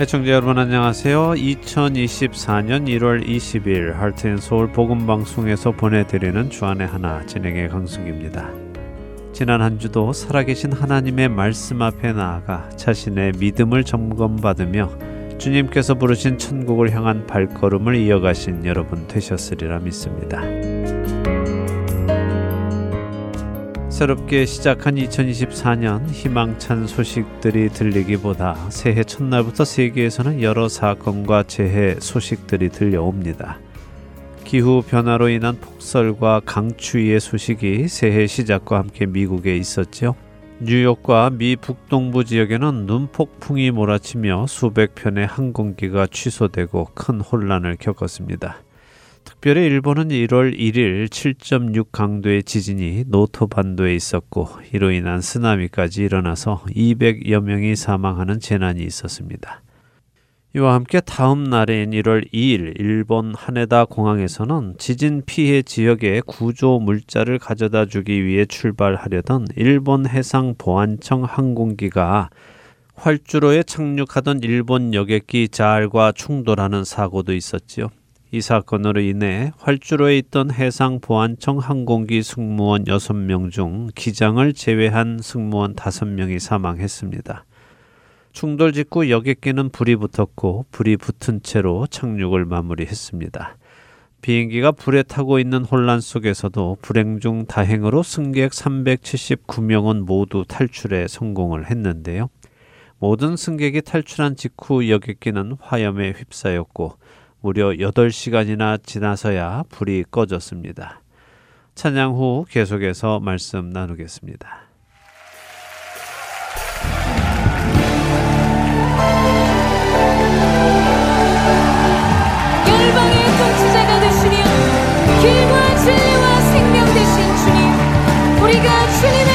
애청자 여러분 안녕하세요. 2024년 1월 20일 할트앤서울 복음방송에서 보내드리는 주안의 하나 진행의 강승기입니다. 지난 한 주도 살아계신 하나님의 말씀 앞에 나아가 자신의 믿음을 점검받으며 주님께서 부르신 천국을 향한 발걸음을 이어가신 여러분 되셨으리라 믿습니다. 새롭게 시작한 2024년 희망찬 소식들이 들리기보다 새해 첫날부터 세계에서는 여러 사건과 재해 소식들이 들려옵니다. 기후 변화로 인한 폭설과 강추위의 소식이 새해 시작과 함께 미국에 있었죠. 뉴욕과 미 북동부 지역에는 눈폭풍이 몰아치며 수백 편의 항공기가 취소되고 큰 혼란을 겪었습니다. 특별히 일본은 1월 1일 7.6 강도의 지진이 노토 반도에 있었고 이로 인한 쓰나미까지 일어나서 200여 명이 사망하는 재난이 있었습니다. 이와 함께 다음 날인 1월 2일 일본 하네다 공항에서는 지진 피해 지역에 구조 물자를 가져다 주기 위해 출발하려던 일본 해상 보안청 항공기가 활주로에 착륙하던 일본 여객기 자알과 충돌하는 사고도 있었지요. 이 사건으로 인해 활주로에 있던 해상 보안청 항공기 승무원 6명 중 기장을 제외한 승무원 5명이 사망했습니다. 충돌 직후 여객기는 불이 붙었고 불이 붙은 채로 착륙을 마무리했습니다. 비행기가 불에 타고 있는 혼란 속에서도 불행 중 다행으로 승객 379명은 모두 탈출에 성공을 했는데요. 모든 승객이 탈출한 직후 여객기는 화염에 휩싸였고 무려 8시간이나 지나서야 불이 꺼졌습니다. 찬양 후 계속해서 말씀 나누겠습니다. 우리가 주님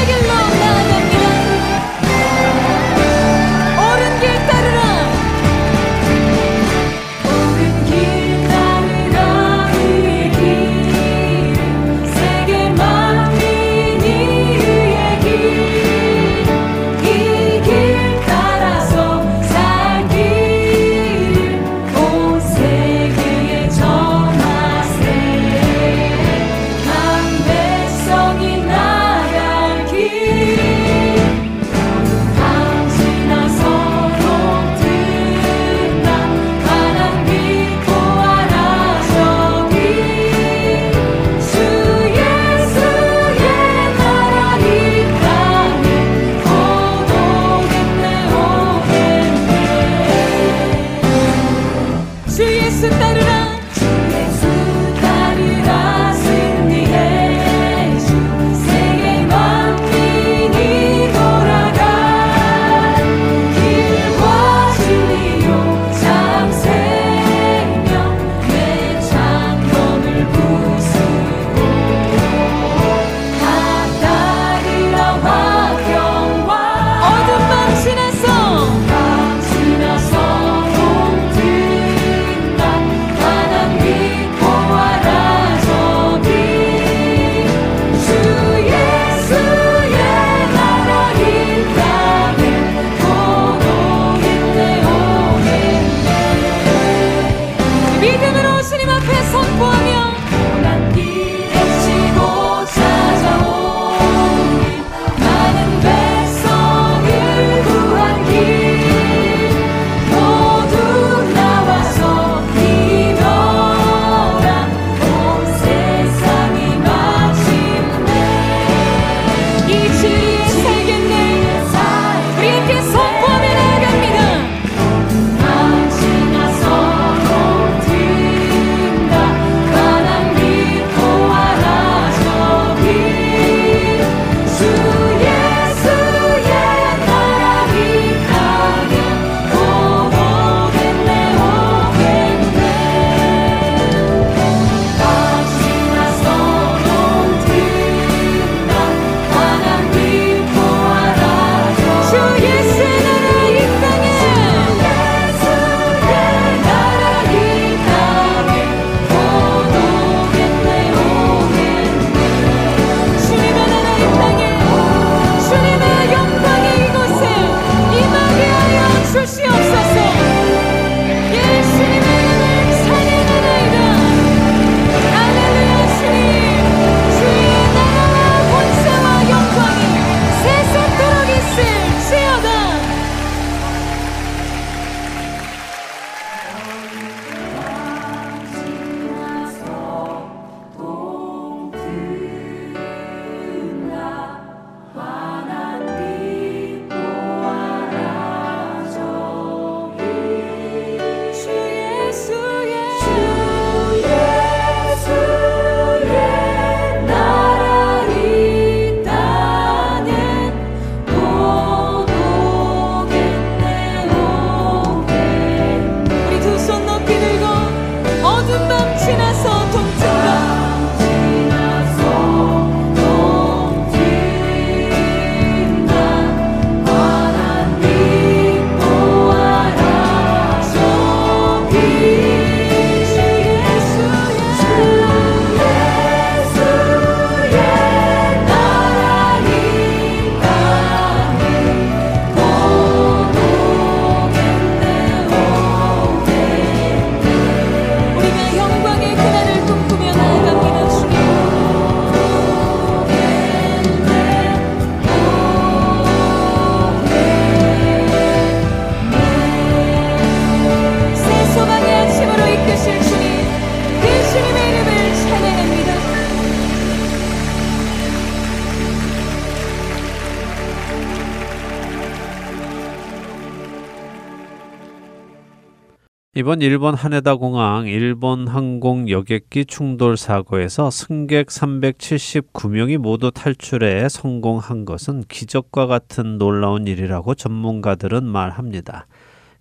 이번 일본 하네다 공항 일본 항공 여객기 충돌 사고에서 승객 379명이 모두 탈출에 성공한 것은 기적과 같은 놀라운 일이라고 전문가들은 말합니다.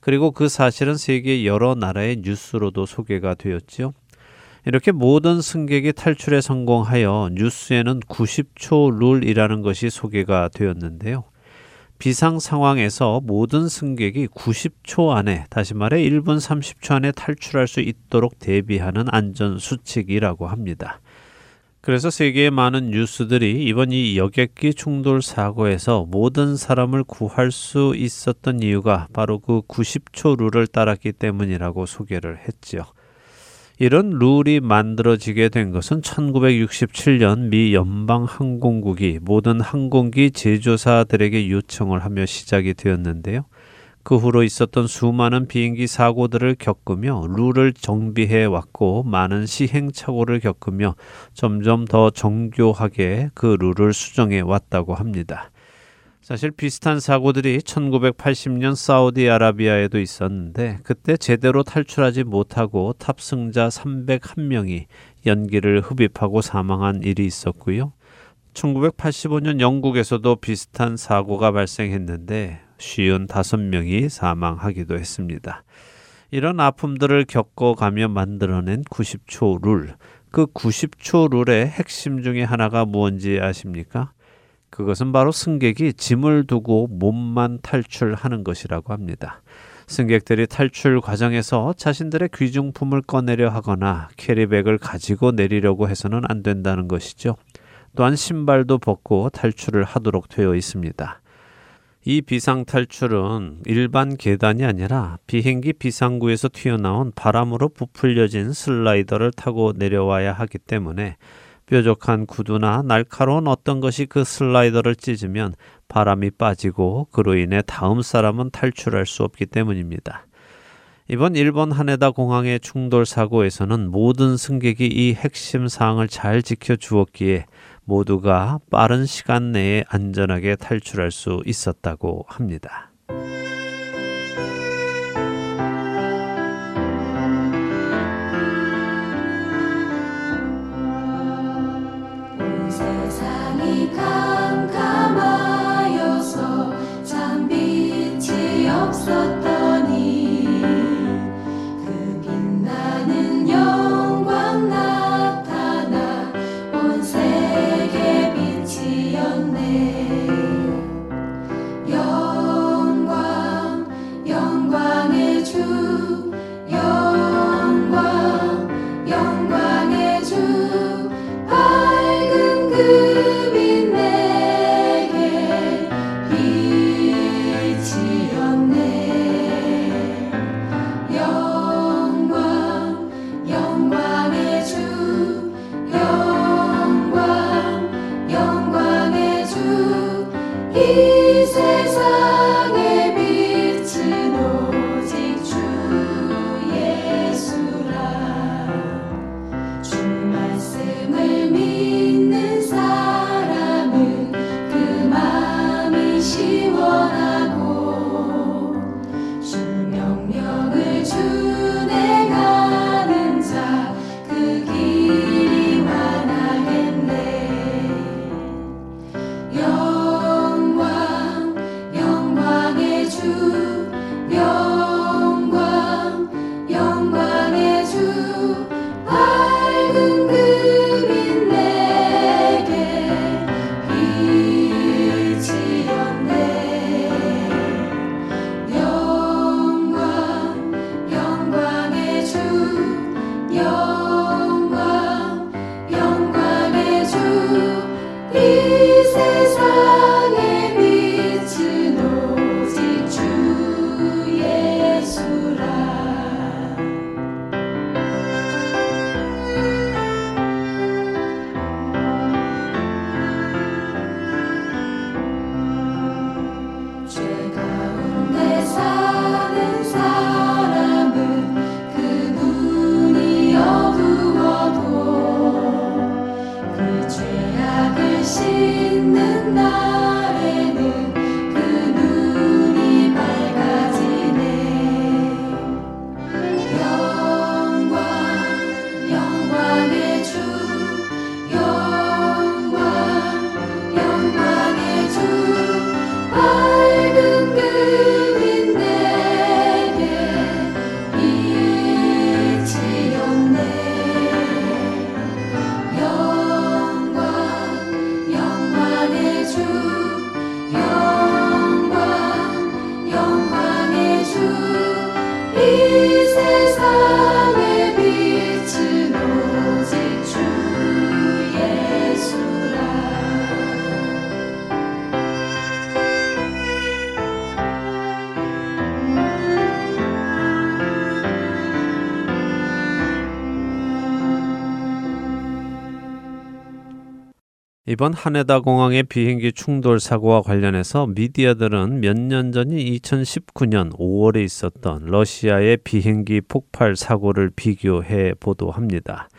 그리고 그 사실은 세계 여러 나라의 뉴스로도 소개가 되었지요. 이렇게 모든 승객이 탈출에 성공하여 뉴스에는 90초 룰이라는 것이 소개가 되었는데요. 비상 상황에서 모든 승객이 90초 안에, 다시 말해 1분 30초 안에 탈출할 수 있도록 대비하는 안전 수칙이라고 합니다. 그래서 세계의 많은 뉴스들이 이번 이 여객기 충돌 사고에서 모든 사람을 구할 수 있었던 이유가 바로 그 90초 룰을 따랐기 때문이라고 소개를 했지요. 이런 룰이 만들어지게 된 것은 1967년 미 연방항공국이 모든 항공기 제조사들에게 요청을 하며 시작이 되었는데요. 그 후로 있었던 수많은 비행기 사고들을 겪으며 룰을 정비해 왔고 많은 시행착오를 겪으며 점점 더 정교하게 그 룰을 수정해 왔다고 합니다. 사실 비슷한 사고들이 1980년 사우디아라비아에도 있었는데 그때 제대로 탈출하지 못하고 탑승자 301명이 연기를 흡입하고 사망한 일이 있었고요. 1985년 영국에서도 비슷한 사고가 발생했는데 쉬운 다섯 명이 사망하기도 했습니다. 이런 아픔들을 겪어가며 만들어낸 90초 룰. 그 90초 룰의 핵심 중에 하나가 무엇인지 아십니까? 그것은 바로 승객이 짐을 두고 몸만 탈출하는 것이라고 합니다. 승객들이 탈출 과정에서 자신들의 귀중품을 꺼내려 하거나 캐리백을 가지고 내리려고 해서는 안 된다는 것이죠. 또한 신발도 벗고 탈출을 하도록 되어 있습니다. 이 비상 탈출은 일반 계단이 아니라 비행기 비상구에서 튀어나온 바람으로 부풀려진 슬라이더를 타고 내려와야 하기 때문에 뾰족한 구두나 날카로운 어떤 것이 그 슬라이더를 찢으면 바람이 빠지고 그로 인해 다음 사람은 탈출할 수 없기 때문입니다. 이번 일본 하네다 공항의 충돌 사고에서는 모든 승객이 이 핵심 사항을 잘 지켜 주었기에 모두가 빠른 시간 내에 안전하게 탈출할 수 있었다고 합니다. 세상이 이번 하네다 공항의 비행기 충돌 사고와 관련해서 미디어들은 몇 년 전인 2019년 5월에 있었던 러시아의 비행기 폭발 사고를 비교해 보도합니다.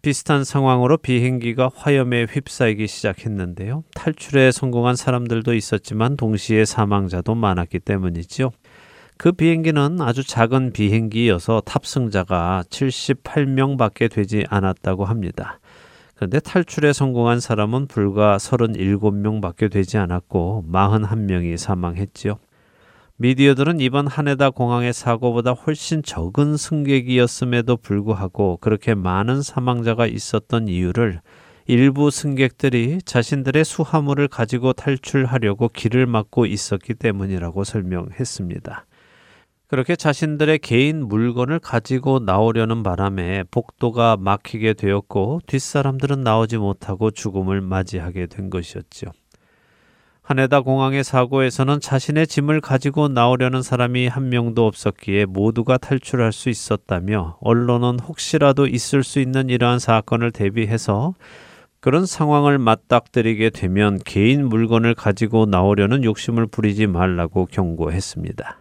비슷한 상황으로 비행기가 화염에 휩싸이기 시작했는데요. 탈출에 성공한 사람들도 있었지만 동시에 사망자도 많았기 때문이죠. 그 비행기는 아주 작은 비행기여서 탑승자가 78명밖에 되지 않았다고 합니다. 그런데 탈출에 성공한 사람은 불과 37명밖에 되지 않았고 41명이 사망했지요. 미디어들은 이번 하네다 공항의 사고보다 훨씬 적은 승객이었음에도 불구하고 그렇게 많은 사망자가 있었던 이유를 일부 승객들이 자신들의 수화물을 가지고 탈출하려고 길을 막고 있었기 때문이라고 설명했습니다. 그렇게 자신들의 개인 물건을 가지고 나오려는 바람에 복도가 막히게 되었고 뒷사람들은 나오지 못하고 죽음을 맞이하게 된 것이었죠. 하네다 공항의 사고에서는 자신의 짐을 가지고 나오려는 사람이 한 명도 없었기에 모두가 탈출할 수 있었다며 언론은 혹시라도 있을 수 있는 이러한 사건을 대비해서 그런 상황을 맞닥뜨리게 되면 개인 물건을 가지고 나오려는 욕심을 부리지 말라고 경고했습니다.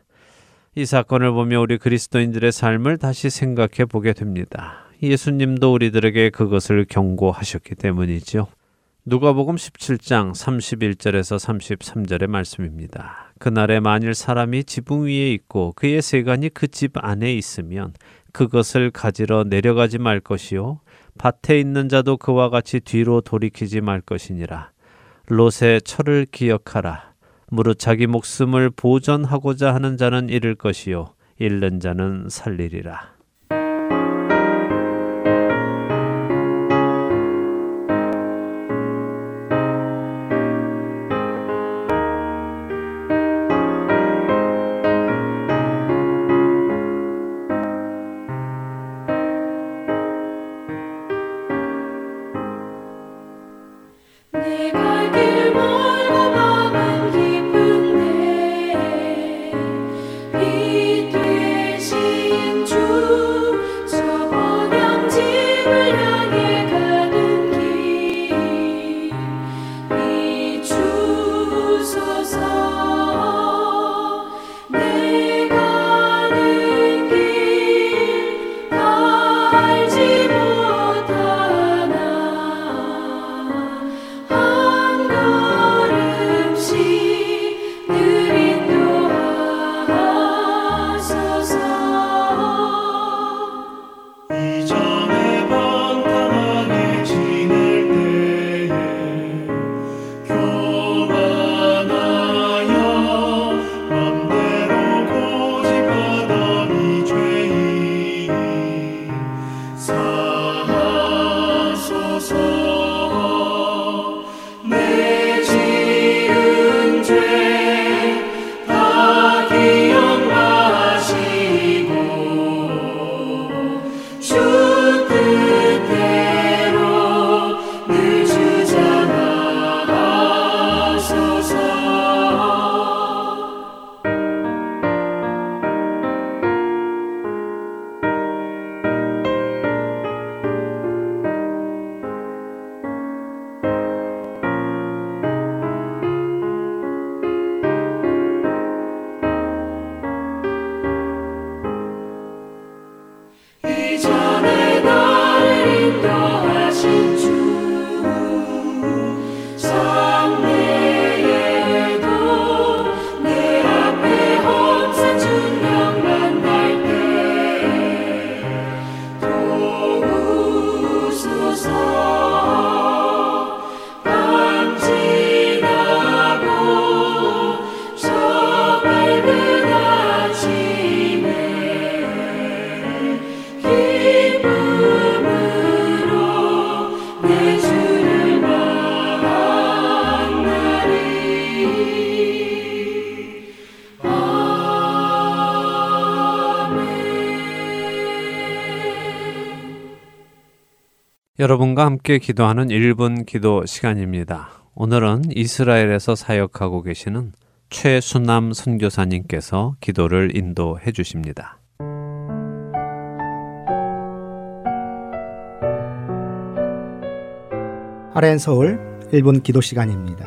이 사건을 보며 우리 그리스도인들의 삶을 다시 생각해 보게 됩니다. 예수님도 우리들에게 그것을 경고하셨기 때문이죠. 누가복음 17장 31절에서 33절의 말씀입니다. 그날에 만일 사람이 지붕 위에 있고 그의 세간이 그 집 안에 있으면 그것을 가지러 내려가지 말 것이요 밭에 있는 자도 그와 같이 뒤로 돌이키지 말 것이니라. 롯의 철을 기억하라. 무릇 자기 목숨을 보전하고자 하는 자는 잃을 것이요 잃는 자는 살리리라. 여러분과 함께 기도하는 1분 기도 시간입니다. 오늘은 이스라엘에서 사역하고 계시는 최순남 선교사님께서 기도를 인도해 주십니다. 하렌 서울 1분 기도 시간입니다.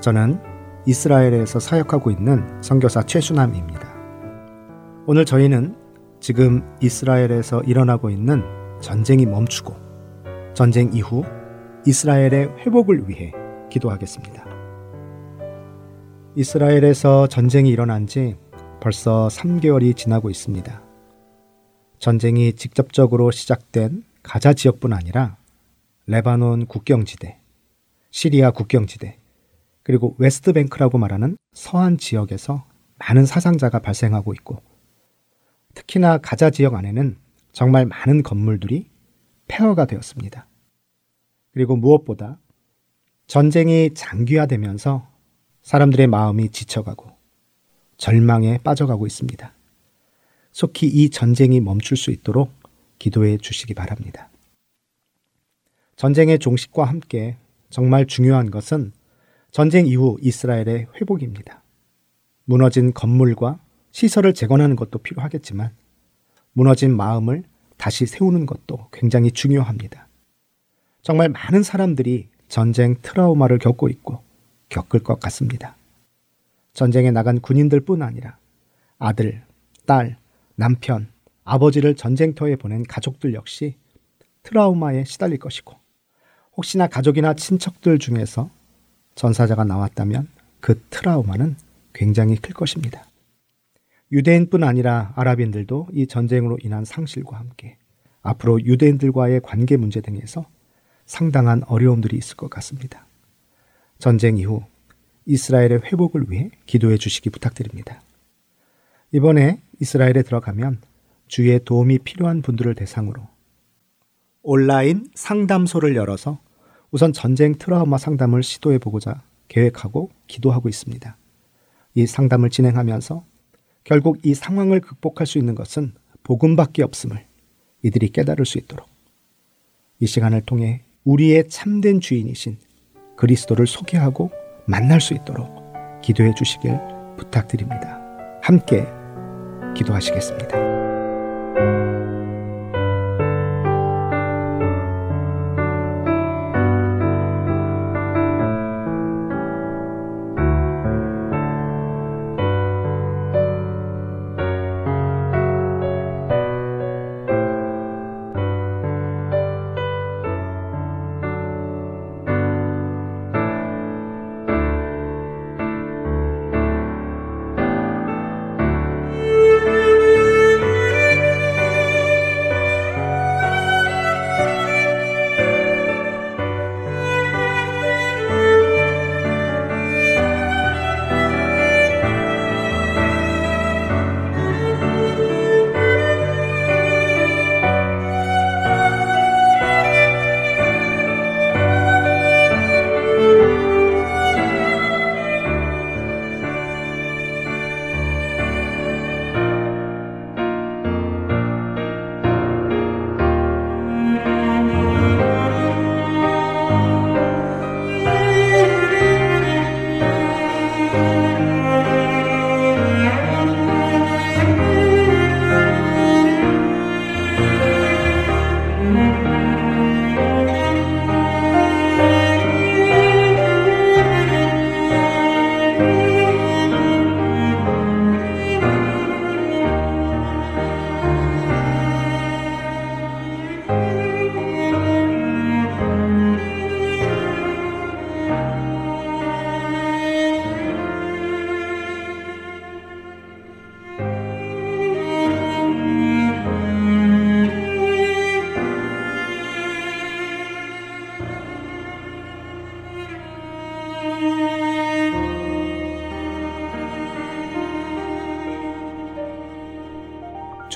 저는 이스라엘에서 사역하고 있는 선교사 최순남입니다. 오늘 저희는 지금 이스라엘에서 일어나고 있는 전쟁이 멈추고 전쟁 이후 이스라엘의 회복을 위해 기도하겠습니다. 이스라엘에서 전쟁이 일어난 지 벌써 3개월이 지나고 있습니다. 전쟁이 직접적으로 시작된 가자 지역뿐 아니라 레바논 국경지대, 시리아 국경지대, 그리고 웨스트뱅크라고 말하는 서안 지역에서 많은 사상자가 발생하고 있고 특히나 가자 지역 안에는 정말 많은 건물들이 폐허가 되었습니다. 그리고 무엇보다 전쟁이 장기화되면서 사람들의 마음이 지쳐가고 절망에 빠져가고 있습니다. 속히 이 전쟁이 멈출 수 있도록 기도해 주시기 바랍니다. 전쟁의 종식과 함께 정말 중요한 것은 전쟁 이후 이스라엘의 회복입니다. 무너진 건물과 시설을 재건하는 것도 필요하겠지만 무너진 마음을 다시 세우는 것도 굉장히 중요합니다. 정말 많은 사람들이 전쟁 트라우마를 겪고 있고 겪을 것 같습니다. 전쟁에 나간 군인들 뿐 아니라 아들, 딸, 남편, 아버지를 전쟁터에 보낸 가족들 역시 트라우마에 시달릴 것이고 혹시나 가족이나 친척들 중에서 전사자가 나왔다면 그 트라우마는 굉장히 클 것입니다. 유대인뿐 아니라 아랍인들도 이 전쟁으로 인한 상실과 함께 앞으로 유대인들과의 관계 문제 등에서 상당한 어려움들이 있을 것 같습니다. 전쟁 이후 이스라엘의 회복을 위해 기도해 주시기 부탁드립니다. 이번에 이스라엘에 들어가면 주의 도움이 필요한 분들을 대상으로 온라인 상담소를 열어서 우선 전쟁 트라우마 상담을 시도해 보고자 계획하고 기도하고 있습니다. 이 상담을 진행하면서 결국 이 상황을 극복할 수 있는 것은 복음밖에 없음을 이들이 깨달을 수 있도록 이 시간을 통해 우리의 참된 주인이신 그리스도를 소개하고 만날 수 있도록 기도해 주시길 부탁드립니다. 함께 기도하시겠습니다.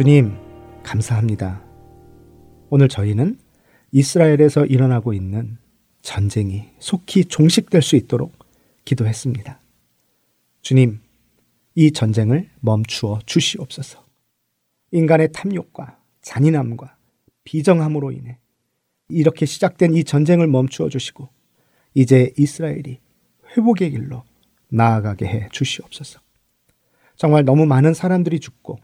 주님, 감사합니다. 오늘 저희는 이스라엘에서 일어나고 있는 전쟁이 속히 종식될 수 있도록 기도했습니다. 주님, 이 전쟁을 멈추어 주시옵소서. 인간의 탐욕과 잔인함과 비정함으로 인해 이렇게 시작된 이 전쟁을 멈추어 주시고 이제 이스라엘이 회복의 길로 나아가게 해 주시옵소서. 정말 너무 많은 사람들이 죽고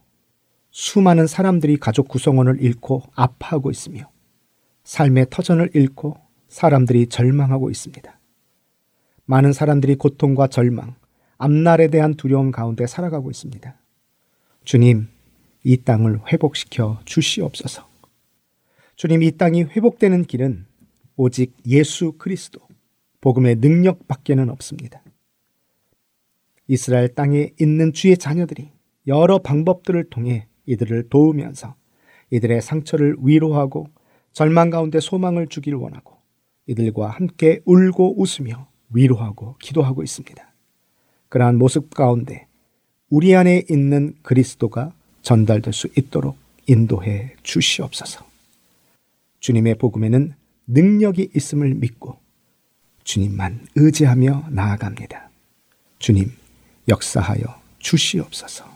수많은 사람들이 가족 구성원을 잃고 아파하고 있으며 삶의 터전을 잃고 사람들이 절망하고 있습니다. 많은 사람들이 고통과 절망, 앞날에 대한 두려움 가운데 살아가고 있습니다. 주님, 이 땅을 회복시켜 주시옵소서. 주님, 이 땅이 회복되는 길은 오직 예수 그리스도, 복음의 능력 밖에는 없습니다. 이스라엘 땅에 있는 주의 자녀들이 여러 방법들을 통해 이들을 도우면서 이들의 상처를 위로하고 절망 가운데 소망을 주길 원하고 이들과 함께 울고 웃으며 위로하고 기도하고 있습니다. 그러한 모습 가운데 우리 안에 있는 그리스도가 전달될 수 있도록 인도해 주시옵소서. 주님의 복음에는 능력이 있음을 믿고 주님만 의지하며 나아갑니다. 주님, 역사하여 주시옵소서.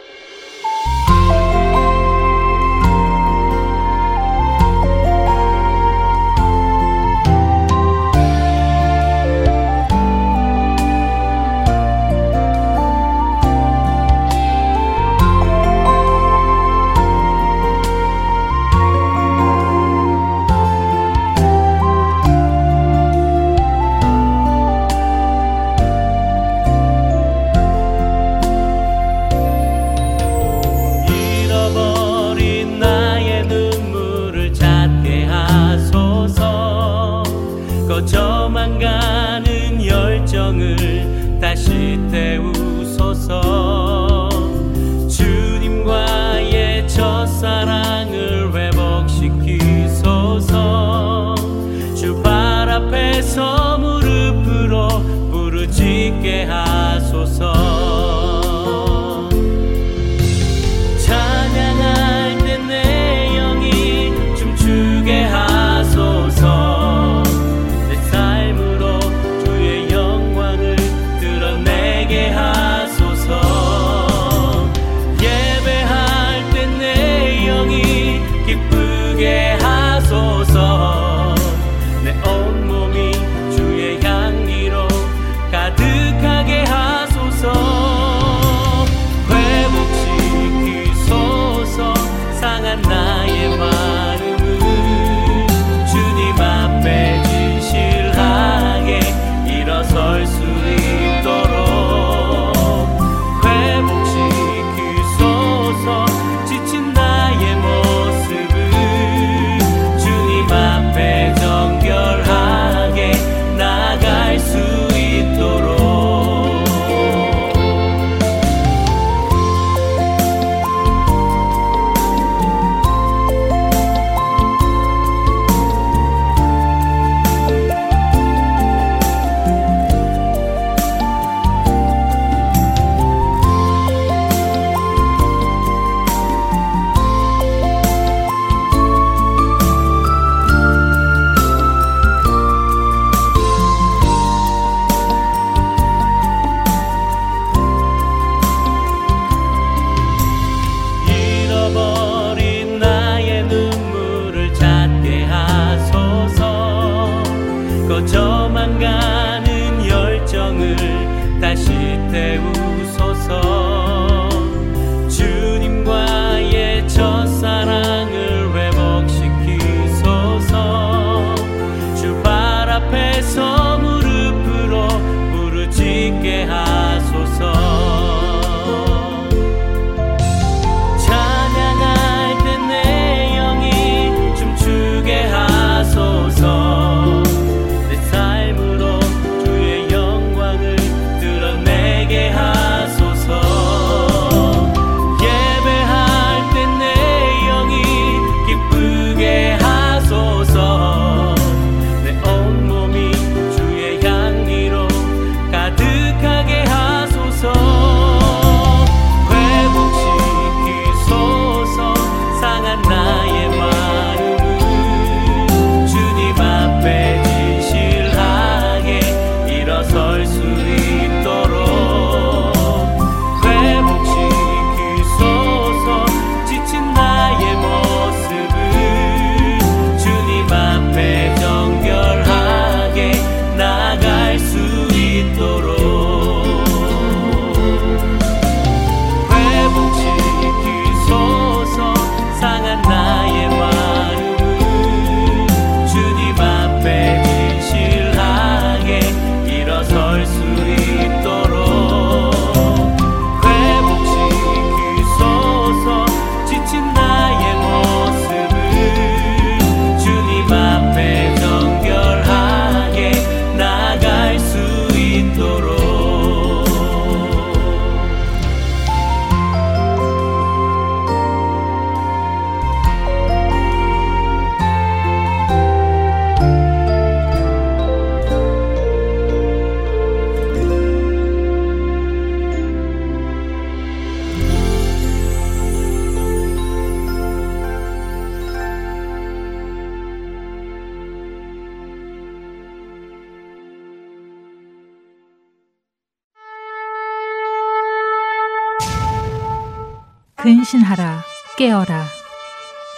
깨어라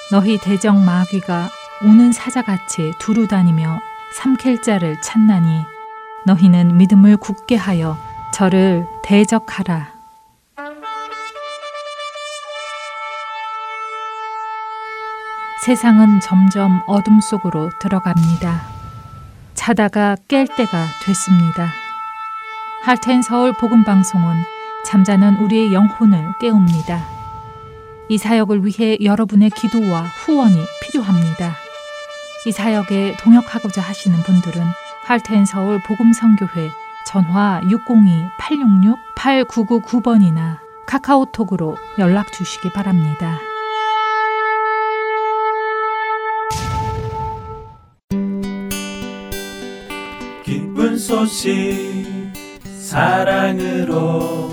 너희 대적 마귀가 우는 사자같이 두루 다니며 삼킬 자를 찾나니 너희는 믿음을 굳게 하여 저를 대적하라 세상은 점점 어둠 속으로 들어갑니다. 자다가 깰 때가 됐습니다. 할텐 서울 복음 방송은 잠자는 우리의 영혼을 깨웁니다. 이 사역을 위해 여러분의 기도와 후원이 필요합니다. 이 사역에 동역하고자 하시는 분들은 할텐 서울 복음 선교회 전화 602-866-8999번이나 카카오톡으로 연락 주시기 바랍니다. 기쁜 소식 사랑으로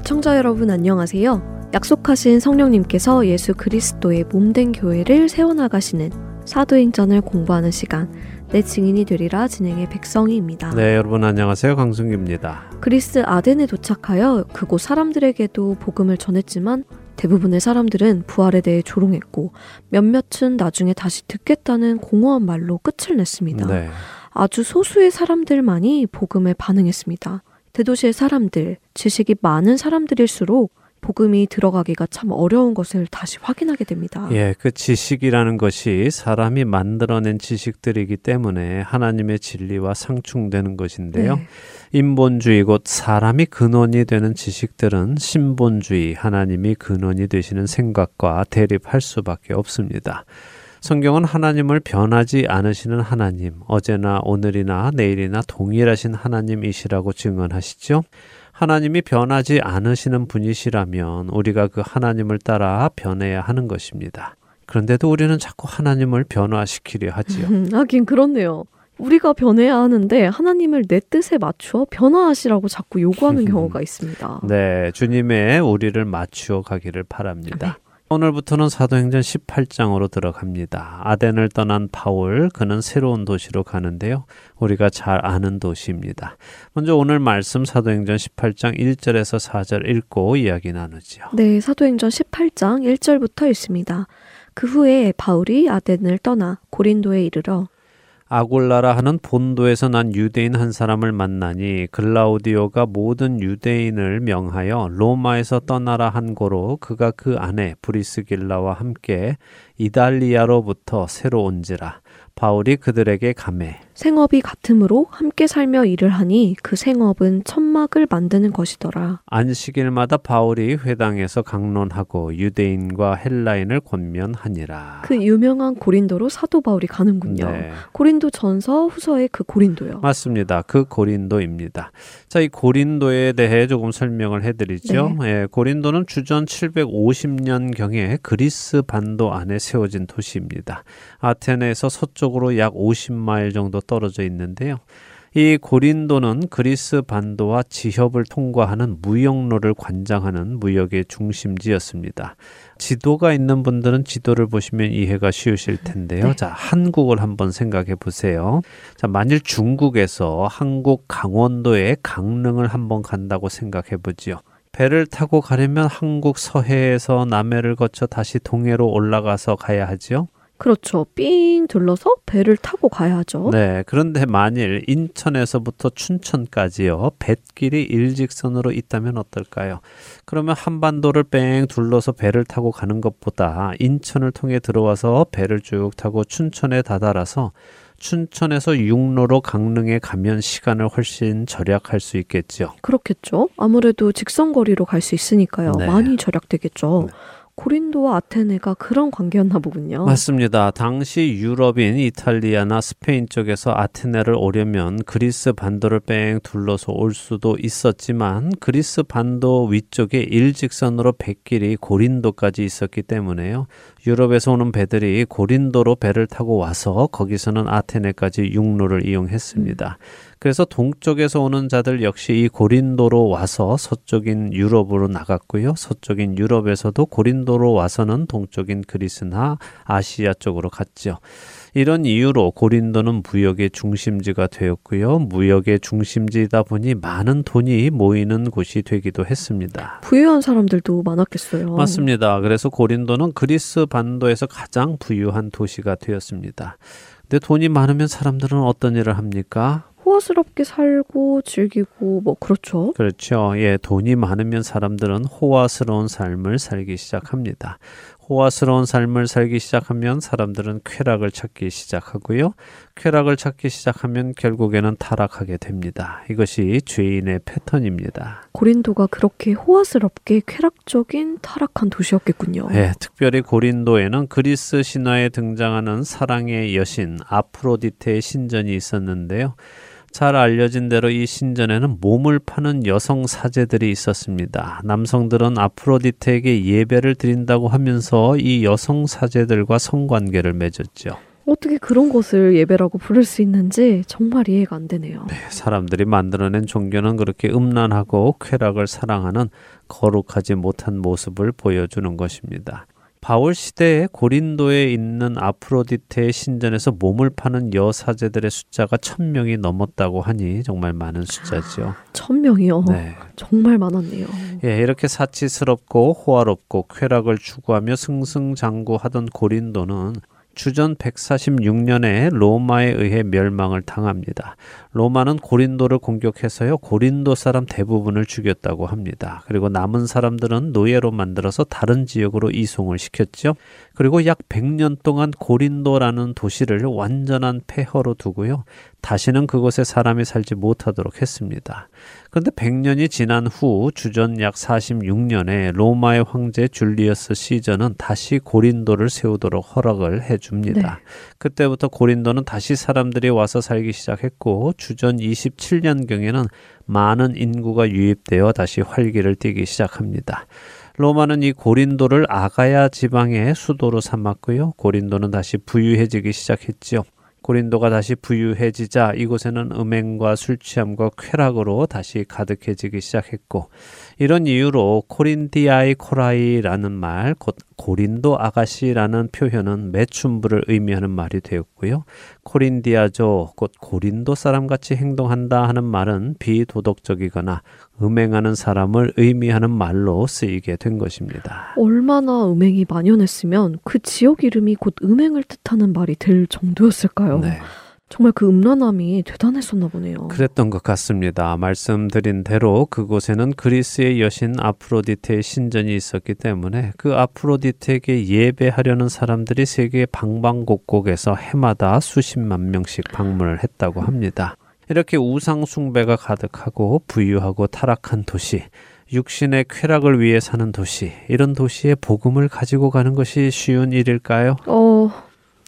애청자 여러분 안녕하세요. 약속하신 성령님께서 예수 그리스도의 몸된 교회를 세워나가시는 사도행전을 공부하는 시간 내 증인이 되리라 진행의 백성희입니다. 네, 여러분 안녕하세요. 강승규입니다. 그리스 아덴에 도착하여 그곳 사람들에게도 복음을 전했지만 대부분의 사람들은 부활에 대해 조롱했고 몇몇은 나중에 다시 듣겠다는 공허한 말로 끝을 냈습니다. 네. 아주 소수의 사람들만이 복음에 반응했습니다. 대도시의 사람들, 지식이 많은 사람들일수록 복음이 들어가기가 참 어려운 것을 다시 확인하게 됩니다. 예, 그 지식이라는 것이 사람이 만들어낸 지식들이기 때문에 하나님의 진리와 상충되는 것인데요. 네. 인본주의 곧 사람이 근원이 되는 지식들은 신본주의, 하나님이 근원이 되시는 생각과 대립할 수밖에 없습니다. 성경은 하나님을 변하지 않으시는 하나님, 어제나 오늘이나 내일이나 동일하신 하나님이시라고 증언하시죠. 하나님이 변하지 않으시는 분이시라면 우리가 그 하나님을 따라 변해야 하는 것입니다. 그런데도 우리는 자꾸 하나님을 변화시키려 하지요. 음, 하긴 그렇네요. 우리가 변해야 하는데 하나님을 내 뜻에 맞추어 변화하시라고 자꾸 요구하는 경우가 있습니다. 네, 주님의 우리를 맞추어 가기를 바랍니다. 오늘부터는 사도행전 18장으로 들어갑니다. 아덴을 떠난 바울, 그는 새로운 도시로 가는데요. 우리가 잘 아는 도시입니다. 먼저 오늘 말씀 사도행전 18장 1절에서 4절 읽고 이야기 나누지요. 네, 사도행전 18장 1절부터 있습니다. 그 후에 바울이 아덴을 떠나 고린도에 이르러 아골라라 하는 본도에서 난 유대인 한 사람을 만나니 글라우디오가 모든 유대인을 명하여 로마에서 떠나라 한 고로 그가 그 안에 브리스길라와 함께 이달리아로부터 새로 온지라. 바울이 그들에게 감해 생업이 같으므로 함께 살며 일을 하니 그 생업은 천막을 만드는 것이더라. 안식일마다 바울이 회당에서 강론하고 유대인과 헬라인을 권면하니라. 그 유명한 고린도로 사도 바울이 가는군요. 네. 고린도 전서 후서의 그 고린도요. 맞습니다. 그 고린도입니다. 자, 이 고린도에 대해 조금 설명을 해드리죠. 예, 고린도는 주전 750년 경에 그리스 반도 안에 세워진 도시입니다. 아테네에서 서쪽으로 약 50마일 정도 떨어져 있는데요. 이 고린도는 그리스 반도와 지협을 통과하는 무역로를 관장하는 무역의 중심지였습니다. 지도가 있는 분들은 지도를 보시면 이해가 쉬우실 텐데요. 네. 자, 한국을 한번 생각해 보세요. 자, 만일 중국에서 한국 강원도에 강릉을 한번 간다고 생각해 보지요. 배를 타고 가려면 한국 서해에서 남해를 거쳐 다시 동해로 올라가서 가야 하지요. 그렇죠. 삥 둘러서 배를 타고 가야죠. 네, 그런데 만일 인천에서부터 춘천까지요, 뱃길이 일직선으로 있다면 어떨까요? 그러면 한반도를 뺑 둘러서 배를 타고 가는 것보다 인천을 통해 들어와서 배를 쭉 타고 춘천에 다다라서 춘천에서 육로로 강릉에 가면 시간을 훨씬 절약할 수 있겠죠. 그렇겠죠. 아무래도 직선 거리로 갈 수 있으니까요. 네. 많이 절약되겠죠. 네. 고린도와 아테네가 그런 관계였나 보군요. 맞습니다. 당시 유럽인 이탈리아나 스페인 쪽에서 아테네를 오려면 그리스 반도를 뺑 둘러서 올 수도 있었지만 그리스 반도 위쪽에 일직선으로 백길이 고린도까지 있었기 때문에요. 유럽에서 오는 배들이 고린도로 배를 타고 와서 거기서는 아테네까지 육로를 이용했습니다. 그래서 동쪽에서 오는 자들 역시 이 고린도로 와서 서쪽인 유럽으로 나갔고요. 서쪽인 유럽에서도 고린도로 와서는 동쪽인 그리스나 아시아 쪽으로 갔죠. 이런 이유로 고린도는 무역의 중심지가 되었고요. 무역의 중심지이다 보니 많은 돈이 모이는 곳이 되기도 했습니다. 부유한 사람들도 많았겠어요. 맞습니다. 그래서 고린도는 그리스 반도에서 가장 부유한 도시가 되었습니다. 근데 돈이 많으면 사람들은 어떤 일을 합니까? 호화스럽게 살고 즐기고 뭐 그렇죠. 그렇죠. 예, 돈이 많으면 사람들은 호화스러운 삶을 살기 시작합니다. 호화스러운 삶을 살기 시작하면 사람들은 쾌락을 찾기 시작하고요. 쾌락을 찾기 시작하면 결국에는 타락하게 됩니다. 이것이 죄인의 패턴입니다. 고린도가 그렇게 호화스럽게 쾌락적인 타락한 도시였겠군요. 네, 특별히 고린도에는 그리스 신화에 등장하는 사랑의 여신 아프로디테의 신전이 있었는데요. 잘 알려진 대로 이 신전에는 몸을 파는 여성 사제들이 있었습니다. 남성들은 아프로디테에게 예배를 드린다고 하면서 이 여성 사제들과 성관계를 맺었죠. 어떻게 그런 것을 예배라고 부를 수 있는지 정말 이해가 안 되네요. 네, 사람들이 만들어낸 종교는 그렇게 음란하고 쾌락을 사랑하는 거룩하지 못한 모습을 보여주는 것입니다. 바울 시대에 고린도에 있는 아프로디테의 신전에서 몸을 파는 여사제들의 숫자가 천 명이 넘었다고 하니 정말 많은 숫자죠. 천 명이요. 네. 정말 많았네요. 예, 이렇게 사치스럽고 호화롭고 쾌락을 추구하며 승승장구하던 고린도는 주전 146년에 로마에 의해 멸망을 당합니다. 로마는 고린도를 공격해서요, 고린도 사람 대부분을 죽였다고 합니다. 그리고 남은 사람들은 노예로 만들어서 다른 지역으로 이송을 시켰죠. 그리고 약 100년 동안 고린도라는 도시를 완전한 폐허로 두고요, 다시는 그곳에 사람이 살지 못하도록 했습니다. 그런데 100년이 지난 후 주전 약 46년에 로마의 황제 줄리어스 시저는 다시 고린도를 세우도록 허락을 해줍니다. 네. 그때부터 고린도는 다시 사람들이 와서 살기 시작했고 주전 27년경에는 많은 인구가 유입되어 다시 활기를 띠기 시작합니다. 로마는 이 고린도를 아가야 지방의 수도로 삼았고요. 고린도는 다시 부유해지기 시작했지요. 고린도가 다시 부유해지자 이곳에는 음행과 술 취함과 쾌락으로 다시 가득해지기 시작했고 이런 이유로 코린디아이 코라이라는 말, 곧 고린도 아가씨라는 표현은 매춘부를 의미하는 말이 되었고요. 코린디아조, 곧 고린도 사람같이 행동한다 하는 말은 비도덕적이거나 음행하는 사람을 의미하는 말로 쓰이게 된 것입니다. 얼마나 음행이 만연했으면 그 지역 이름이 곧 음행을 뜻하는 말이 될 정도였을까요? 네. 정말 그 음란함이 대단했었나 보네요. 그랬던 것 같습니다. 말씀드린 대로 그곳에는 그리스의 여신 아프로디테의 신전이 있었기 때문에 그 아프로디테에게 예배하려는 사람들이 세계 방방곡곡에서 해마다 수십만 명씩 방문을 했다고 합니다. 이렇게 우상 숭배가 가득하고 부유하고 타락한 도시, 육신의 쾌락을 위해 사는 도시, 이런 도시에 복음을 가지고 가는 것이 쉬운 일일까요? 어,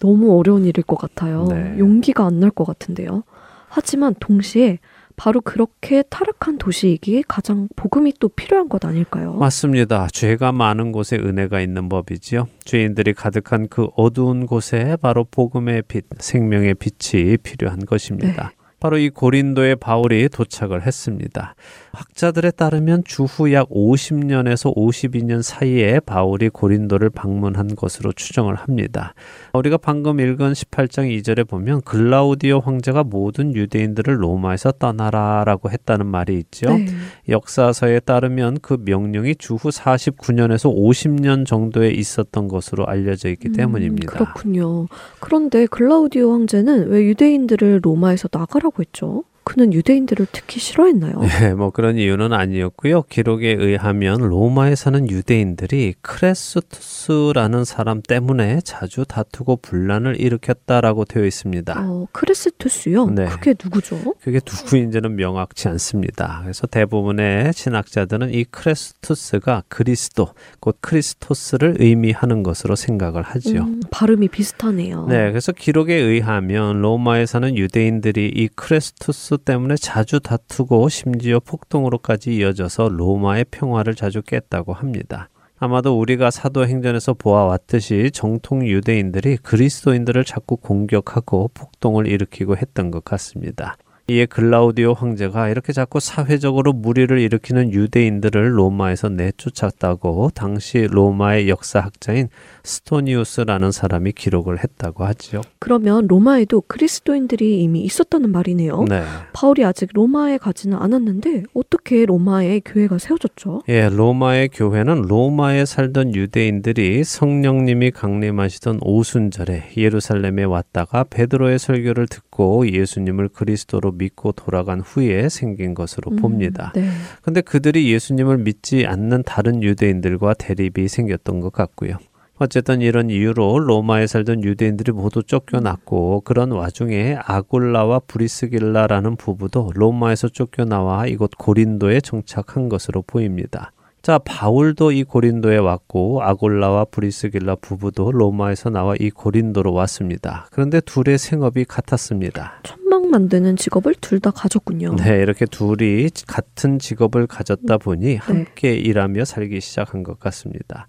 너무 어려운 일일 것 같아요. 네. 용기가 안 날 것 같은데요. 하지만 동시에 바로 그렇게 타락한 도시이기에 가장 복음이 또 필요한 것 아닐까요? 맞습니다. 죄가 많은 곳에 은혜가 있는 법이지요. 죄인들이 가득한 그 어두운 곳에 바로 복음의 빛, 생명의 빛이 필요한 것입니다. 바로 이 고린도에 바울이 도착을 했습니다. 학자들에 따르면 주후 약 50년에서 52년 사이에 바울이 고린도를 방문한 것으로 추정을 합니다. 우리가 방금 읽은 18장 2절에 보면 글라우디오 황제가 모든 유대인들을 로마에서 떠나라라고 했다는 말이 있죠. 네. 역사서에 따르면 그 명령이 주후 49년에서 50년 정도에 있었던 것으로 알려져 있기 음, 때문입니다. 그렇군요. 그런데 글라우디오 황제는 왜 유대인들을 로마에서 나가라고 했죠? 그는 유대인들을 특히 싫어했나요? 네, 뭐 그런 이유는 아니었고요. 기록에 의하면 로마에 사는 유대인들이 크레스투스라는 사람 때문에 자주 다투고 분란을 일으켰다라고 되어 있습니다. 어, 크레스투스요? 네. 그게 누구죠? 그게 누구인지는 명확치 않습니다. 그래서 대부분의 신학자들은 이 크레스투스가 그리스도, 곧 크리스토스를 의미하는 것으로 생각을 하지요. 음, 발음이 비슷하네요. 네, 그래서 기록에 의하면 로마에 사는 유대인들이 이 크레스투스 때문에 자주 다투고 심지어 폭동으로까지 이어져서 로마의 평화를 자주 깼다고 합니다. 아마도 우리가 사도행전에서 보아왔듯이 정통 유대인들이 그리스도인들을 자꾸 공격하고 폭동을 일으키고 했던 것 같습니다. 이에 글라우디오 황제가 이렇게 자꾸 사회적으로 무리를 일으키는 유대인들을 로마에서 내쫓았다고 당시 로마의 역사학자인 스토니우스라는 사람이 기록을 했다고 하지요. 그러면 로마에도 그리스도인들이 이미 있었다는 말이네요. 네. 바울이 아직 로마에 가지는 않았는데 어떻게 로마에 교회가 세워졌죠? 예, 로마의 교회는 로마에 살던 유대인들이 성령님이 강림하시던 오순절에 예루살렘에 왔다가 베드로의 설교를 듣고 예수님을 그리스도로 믿고 돌아간 후에 생긴 것으로 봅니다. 네. 근데 그들이 예수님을 믿지 않는 다른 유대인들과 대립이 생겼던 것 같고요. 어쨌든 이런 이유로 로마에 살던 유대인들이 모두 쫓겨났고 그런 와중에 아굴라와 브리스길라라는 부부도 로마에서 쫓겨나와 이곳 고린도에 정착한 것으로 보입니다. 자, 바울도 이 고린도에 왔고 아골라와 브리스길라 부부도 로마에서 나와 이 고린도로 왔습니다. 그런데 둘의 생업이 같았습니다. 천막 만드는 직업을 둘 다 가졌군요. 네, 이렇게 둘이 같은 직업을 가졌다 보니 함께 일하며 살기 시작한 것 같습니다.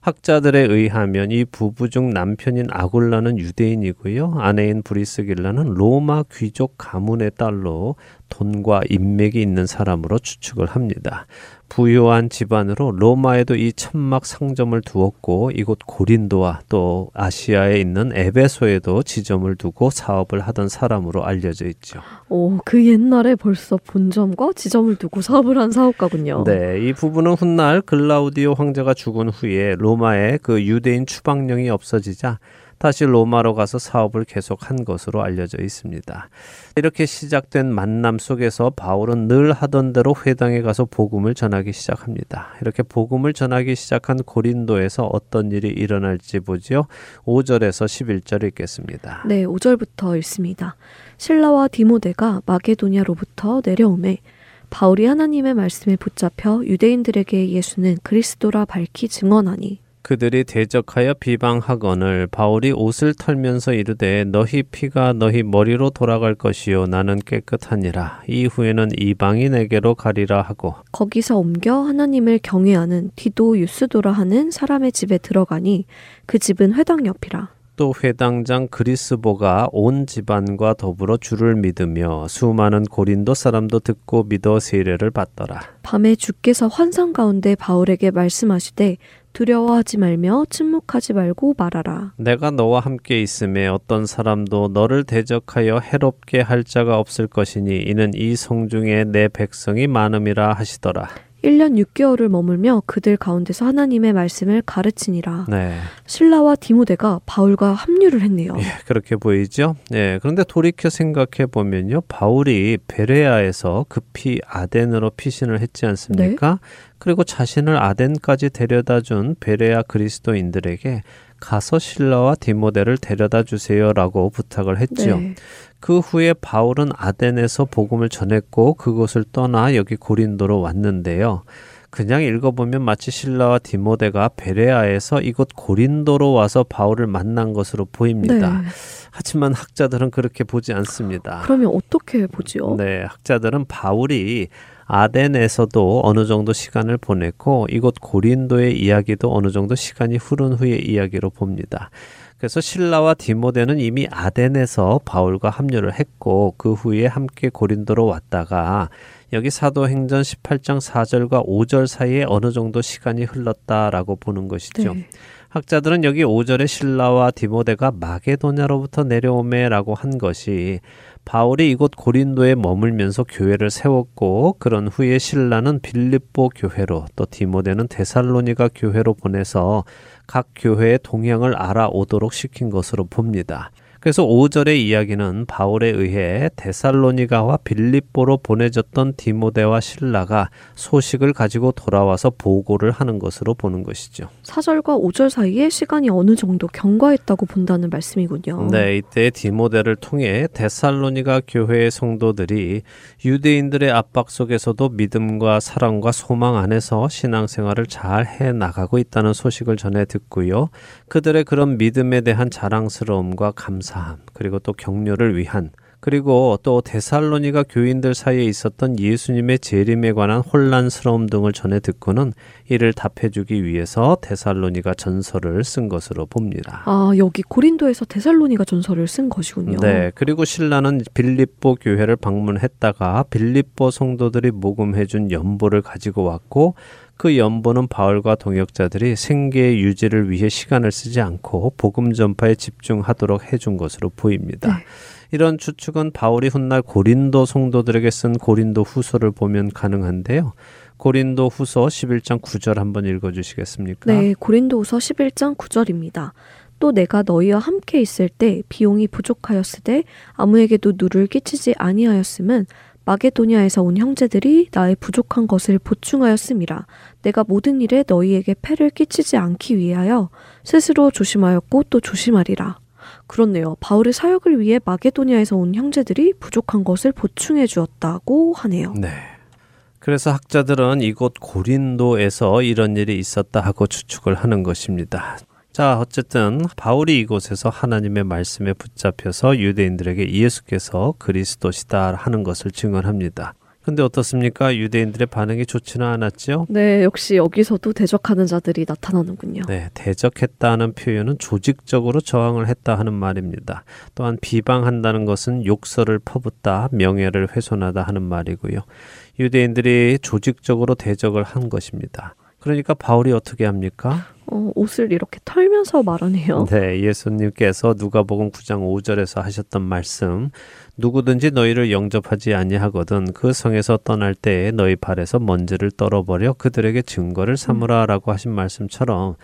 학자들에 의하면 이 부부 중 남편인 아골라는 유대인이고요. 아내인 브리스길라는 로마 귀족 가문의 딸로 돈과 인맥이 있는 사람으로 추측을 합니다. 부유한 집안으로 로마에도 이 천막 상점을 두었고 이곳 고린도와 또 아시아에 있는 에베소에도 지점을 두고 사업을 하던 사람으로 알려져 있죠. 오, 그 옛날에 벌써 본점과 지점을 두고 사업을 한 사업가군요. 네, 이 부부는 훗날 글라우디오 황제가 죽은 후에 로마에 그 유대인 추방령이 없어지자 다시 로마로 가서 사업을 계속한 것으로 알려져 있습니다. 이렇게 시작된 만남 속에서 바울은 늘 하던 대로 회당에 가서 복음을 전하기 시작합니다. 이렇게 복음을 전하기 시작한 고린도에서 어떤 일이 일어날지 보지요. 5절에서 11절 읽겠습니다. 네, 5절부터 읽습니다. 신라와 디모데가 마게도냐로부터 내려오매 바울이 하나님의 말씀에 붙잡혀 유대인들에게 예수는 그리스도라 밝히 증언하니 그들이 대적하여 비방하거늘 바울이 옷을 털면서 이르되 너희 피가 너희 머리로 돌아갈 것이요 나는 깨끗하니라 이후에는 이방이 내게로 가리라 하고 거기서 옮겨 하나님을 경외하는 디도 유스도라 하는 사람의 집에 들어가니 그 집은 회당 옆이라. 또 회당장 그리스보가 온 집안과 더불어 주를 믿으며 수많은 고린도 사람도 듣고 믿어 세례를 받더라. 밤에 주께서 환상 가운데 바울에게 말씀하시되 두려워하지 말며 침묵하지 말고 말하라. 내가 너와 함께 있음에 어떤 사람도 너를 대적하여 해롭게 할 자가 없을 것이니 이는 이 성중에 내 백성이 많음이라 하시더라. 1년 6개월을 머물며 그들 가운데서 하나님의 말씀을 가르치니라. 네. 신라와 디모데가 바울과 합류를 했네요. 예, 그렇게 보이죠? 예, 그런데 돌이켜 생각해 보면요. 바울이 베레아에서 급히 아덴으로 피신을 했지 않습니까? 그리고 자신을 아덴까지 데려다 준 베레아 그리스도인들에게 가서 신라와 디모데를 데려다 주세요라고 부탁을 했지요. 네. 그 후에 바울은 아덴에서 복음을 전했고 그곳을 떠나 여기 고린도로 왔는데요. 그냥 읽어보면 마치 신라와 디모데가 베레아에서 이곳 고린도로 와서 바울을 만난 것으로 보입니다. 네. 하지만 학자들은 그렇게 보지 않습니다. 그러면 어떻게 보지요? 네, 학자들은 바울이 아덴에서도 어느 정도 시간을 보냈고 이곳 고린도의 이야기도 어느 정도 시간이 흐른 후의 이야기로 봅니다. 그래서 신라와 디모데는 이미 아덴에서 바울과 합류를 했고 그 후에 함께 고린도로 왔다가 여기 사도행전 18장 4절과 5절 사이에 어느 정도 시간이 흘렀다라고 보는 것이죠. 네. 학자들은 여기 5절에 신라와 디모데가 마게도냐로부터 내려오매라고 한 것이 바울이 이곳 고린도에 머물면서 교회를 세웠고 그런 후에 신라는 빌립보 교회로 또 디모데는 데살로니가 교회로 보내서 각 교회의 동향을 알아오도록 시킨 것으로 봅니다. 그래서 5절의 이야기는 바울에 의해 데살로니가와 빌립보로 보내졌던 디모데와 신라가 소식을 가지고 돌아와서 보고를 하는 것으로 보는 것이죠. 4절과 5절 사이에 시간이 어느 정도 경과했다고 본다는 말씀이군요. 네, 이때 디모데를 통해 데살로니가 교회의 성도들이 유대인들의 압박 속에서도 믿음과 사랑과 소망 안에서 신앙생활을 잘 해 나가고 있다는 소식을 전해 듣고요. 그들의 그런 믿음에 대한 자랑스러움과 감사 함, 그리고 또 격려를 위한 그리고 또 데살로니가 교인들 사이에 있었던 예수님의 재림에 관한 혼란스러움 등을 전해 듣고는 이를 답해주기 위해서 데살로니가 전설을 쓴 것으로 봅니다. 아, 여기 고린도에서 데살로니가 전설을 쓴 것이군요. 네, 그리고 신라는 빌립보 교회를 방문했다가 빌립보 성도들이 모금해준 연보를 가지고 왔고 그 연보는 바울과 동역자들이 생계의 유지를 위해 시간을 쓰지 않고 복음 전파에 집중하도록 해준 것으로 보입니다. 네. 이런 추측은 바울이 훗날 고린도 성도들에게 쓴 고린도 후서를 보면 가능한데요. 고린도 후서 11장 9절 한번 읽어 주시겠습니까? 네, 고린도 후서 11장 9절입니다. 또 내가 너희와 함께 있을 때 비용이 부족하였으되 아무에게도 누를 끼치지 아니하였음은 마게도니아에서 온 형제들이 나의 부족한 것을 보충하였음이라 내가 모든 일에 너희에게 폐를 끼치지 않기 위하여 스스로 조심하였고 또 조심하리라. 그렇네요. 바울의 사역을 위해 마게도니아에서 온 형제들이 부족한 것을 보충해 주었다고 하네요. 네. 그래서 학자들은 이곳 고린도에서 이런 일이 있었다 하고 추측을 하는 것입니다. 자, 어쨌든 바울이 이곳에서 하나님의 말씀에 붙잡혀서 유대인들에게 예수께서 그리스도시다 하는 것을 증언합니다. 근데 어떻습니까? 유대인들의 반응이 좋지는 않았죠? 네, 역시 여기서도 대적하는 자들이 나타나는군요. 네, 대적했다는 표현은 조직적으로 저항을 했다 하는 말입니다. 또한 비방한다는 것은 욕설을 퍼붓다, 명예를 훼손하다 하는 말이고요. 유대인들이 조직적으로 대적을 한 것입니다. 그러니까 바울이 어떻게 합니까? 어, 옷을 이렇게 털면서 말하네요. 네, 예수님께서 누가복음 9장 5절에서 하셨던 말씀 누구든지 너희를 영접하지 아니하거든 그 성에서 떠날 때에 너희 발에서 먼지를 떨어버려 그들에게 증거를 삼으라라고 하신 말씀처럼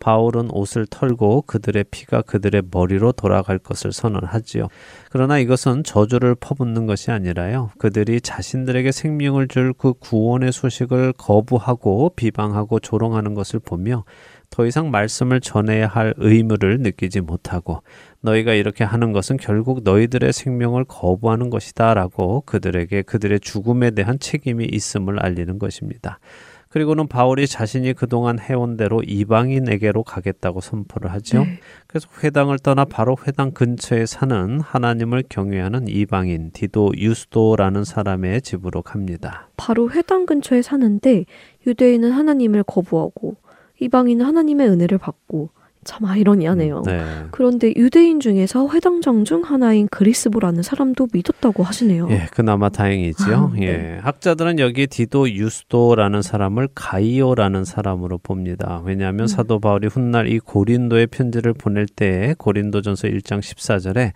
바울은 옷을 털고 그들의 피가 그들의 머리로 돌아갈 것을 선언하지요. 그러나 이것은 저주를 퍼붓는 것이 아니라요. 그들이 자신들에게 생명을 줄 그 구원의 소식을 거부하고 비방하고 조롱하는 것을 보며 더 이상 말씀을 전해야 할 의무를 느끼지 못하고 너희가 이렇게 하는 것은 결국 너희들의 생명을 거부하는 것이다 라고 그들에게 그들의 죽음에 대한 책임이 있음을 알리는 것입니다. 그리고는 바울이 자신이 그동안 해온 대로 이방인에게로 가겠다고 선포를 하죠. 네. 그래서 회당을 떠나 바로 회당 근처에 사는 하나님을 경외하는 이방인 디도 유스도라는 사람의 집으로 갑니다. 바로 회당 근처에 사는데 유대인은 하나님을 거부하고 이방인은 하나님의 은혜를 받고 참 아이러니하네요. 네. 그런데 유대인 중에서 회당장 중 하나인 그리스보라는 사람도 믿었다고 하시네요. 예, 그나마 다행이지요. 아, 네. 예. 학자들은 여기 디도 유스도라는 사람을 가이오라는 사람으로 봅니다. 왜냐하면 음. 사도 바울이 훗날 이 고린도에 편지를 보낼 때 고린도전서 1장 14절에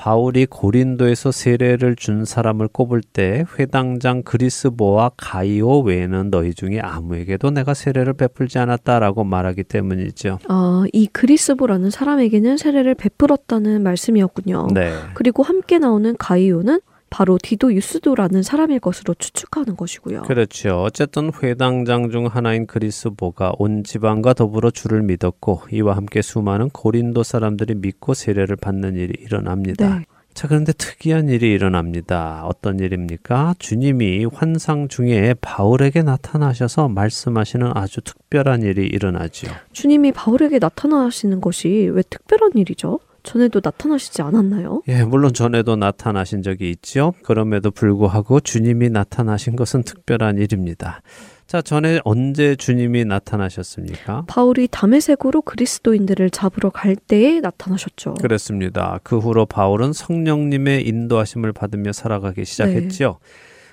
바울이 고린도에서 세례를 준 사람을 꼽을 때 회당장 그리스보와 가이오 외에는 너희 중에 아무에게도 내가 세례를 베풀지 않았다라고 말하기 때문이죠. 아, 이 그리스보라는 사람에게는 세례를 베풀었다는 말씀이었군요. 네. 그리고 함께 나오는 가이오는 바로 디도 유스도라는 사람일 것으로 추측하는 것이고요. 그렇죠. 어쨌든 회당장 중 하나인 그리스보가 온 지방과 더불어 주를 믿었고 이와 함께 수많은 고린도 사람들이 믿고 세례를 받는 일이 일어납니다. 네. 자, 그런데 특이한 일이 일어납니다. 어떤 일입니까? 주님이 환상 중에 바울에게 나타나셔서 말씀하시는 아주 특별한 일이 일어나죠. 주님이 바울에게 나타나시는 것이 왜 특별한 일이죠? 전에도 나타나시지 않았나요? 예, 물론 전에도 나타나신 적이 있죠. 그럼에도 불구하고 주님이 나타나신 것은 특별한 일입니다. 자, 전에 언제 주님이 나타나셨습니까? 바울이 담에색으로 그리스도인들을 잡으러 갈 때에 나타나셨죠. 그렇습니다. 그 후로 바울은 성령님의 인도하심을 받으며 살아가기 시작했죠.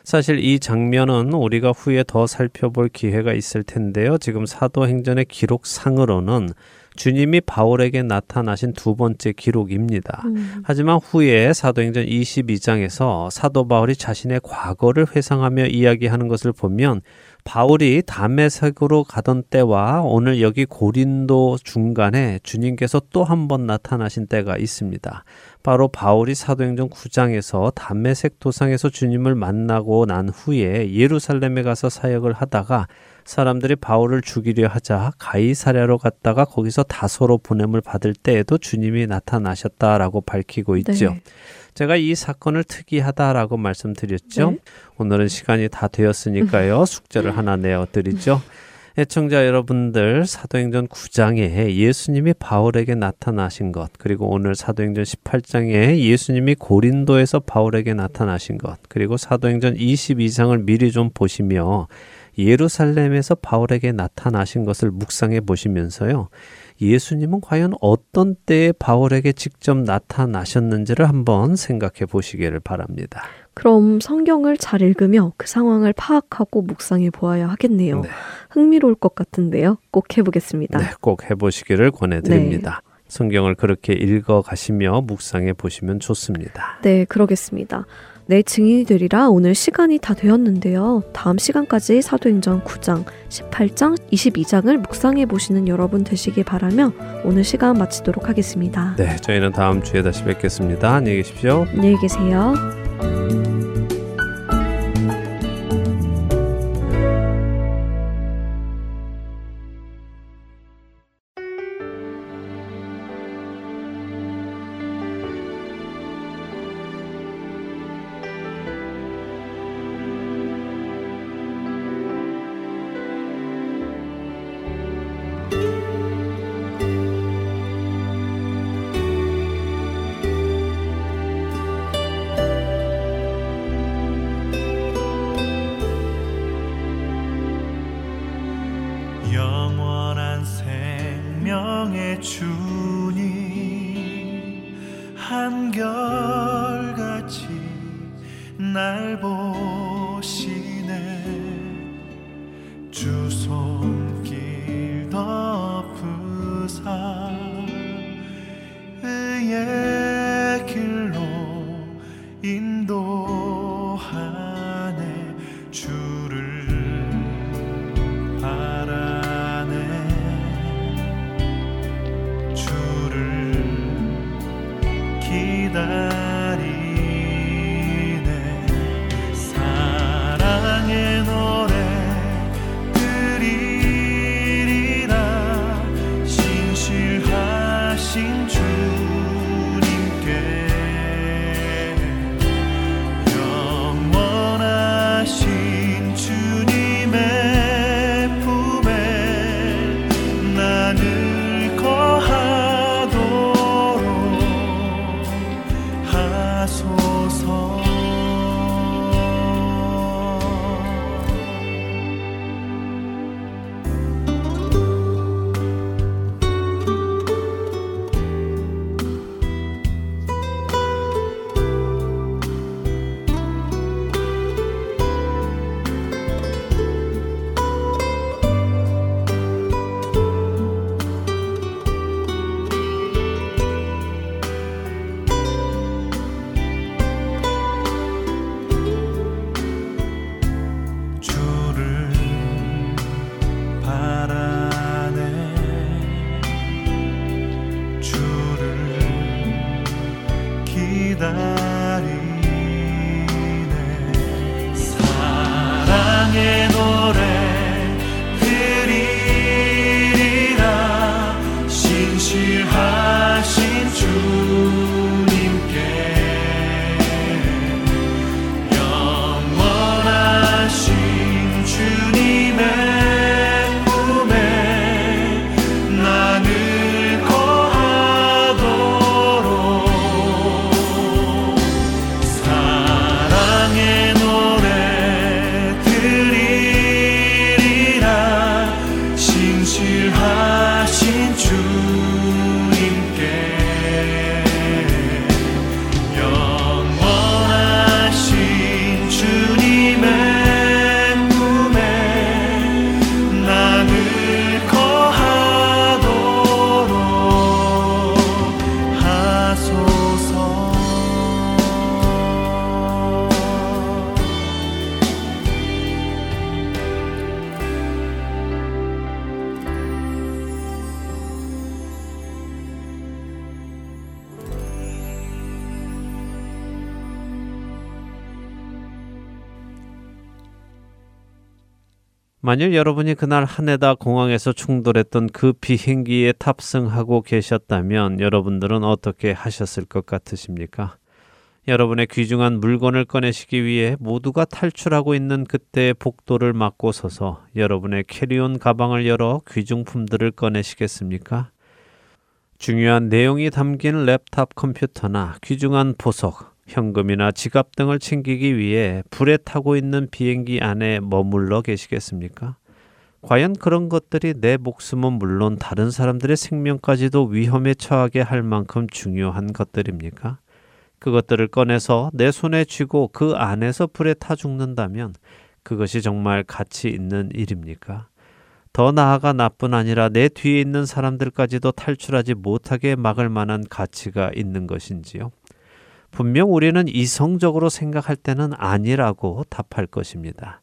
사실 이 장면은 우리가 후에 더 살펴볼 기회가 있을 텐데요. 지금 사도행전의 기록상으로는 주님이 바울에게 나타나신 두 번째 기록입니다. 음, 하지만 후에 사도행전 22장에서 사도 바울이 자신의 과거를 회상하며 이야기하는 것을 보면 바울이 담에색으로 가던 때와 오늘 여기 고린도 중간에 주님께서 또 한 번 나타나신 때가 있습니다. 바로 바울이 사도행전 9장에서 담메색 도상에서 주님을 만나고 난 후에 예루살렘에 가서 사역을 하다가 사람들이 바울을 죽이려 하자 가이사랴로 갔다가 거기서 다소로 보냄을 받을 때에도 주님이 나타나셨다라고 밝히고 있죠. 네. 제가 이 사건을 특이하다라고 말씀드렸죠. 네. 오늘은 시간이 다 되었으니까요. 숙제를 하나 내어 드리죠. 애청자 여러분들 사도행전 9장에 예수님이 바울에게 나타나신 것 그리고 오늘 사도행전 18장에 예수님이 고린도에서 바울에게 나타나신 것 그리고 사도행전 22장을 미리 좀 보시며 예루살렘에서 바울에게 나타나신 것을 묵상해 보시면서요. 예수님은 과연 어떤 때에 바울에게 직접 나타나셨는지를 한번 생각해 보시기를 바랍니다. 그럼 성경을 잘 읽으며 그 상황을 파악하고 묵상해 보아야 하겠네요. 네. 흥미로울 것 같은데요. 꼭 해보겠습니다. 네, 꼭 해보시기를 권해드립니다. 성경을 그렇게 읽어 가시며 묵상해 보시면 좋습니다. 네, 그러겠습니다. 내 증인이 되리라 오늘 시간이 다 되었는데요. 다음 시간까지 사도행전 9장, 18장, 22장을 묵상해 보시는 여러분 되시길 바라며 오늘 시간 마치도록 하겠습니다. 네, 저희는 다음 주에 다시 뵙겠습니다. 안녕히 계십시오. 안녕히 계세요. 만일 여러분이 그날 하네다 공항에서 충돌했던 그 비행기에 탑승하고 계셨다면 여러분들은 어떻게 하셨을 것 같으십니까? 여러분의 귀중한 물건을 꺼내시기 위해 모두가 탈출하고 있는 그때의 복도를 막고 서서 여러분의 carry-on 가방을 열어 귀중품들을 꺼내시겠습니까? 중요한 내용이 담긴 랩탑 컴퓨터나 귀중한 보석, 현금이나 지갑 등을 챙기기 위해 불에 타고 있는 비행기 안에 머물러 계시겠습니까? 과연 그런 것들이 내 목숨은 물론 다른 사람들의 생명까지도 위험에 처하게 할 만큼 중요한 것들입니까? 그것들을 꺼내서 내 손에 쥐고 그 안에서 불에 타 죽는다면 그것이 정말 가치 있는 일입니까? 더 나아가 나뿐 아니라 내 뒤에 있는 사람들까지도 탈출하지 못하게 막을 만한 가치가 있는 것인지요? 분명 우리는 이성적으로 생각할 때는 아니라고 답할 것입니다.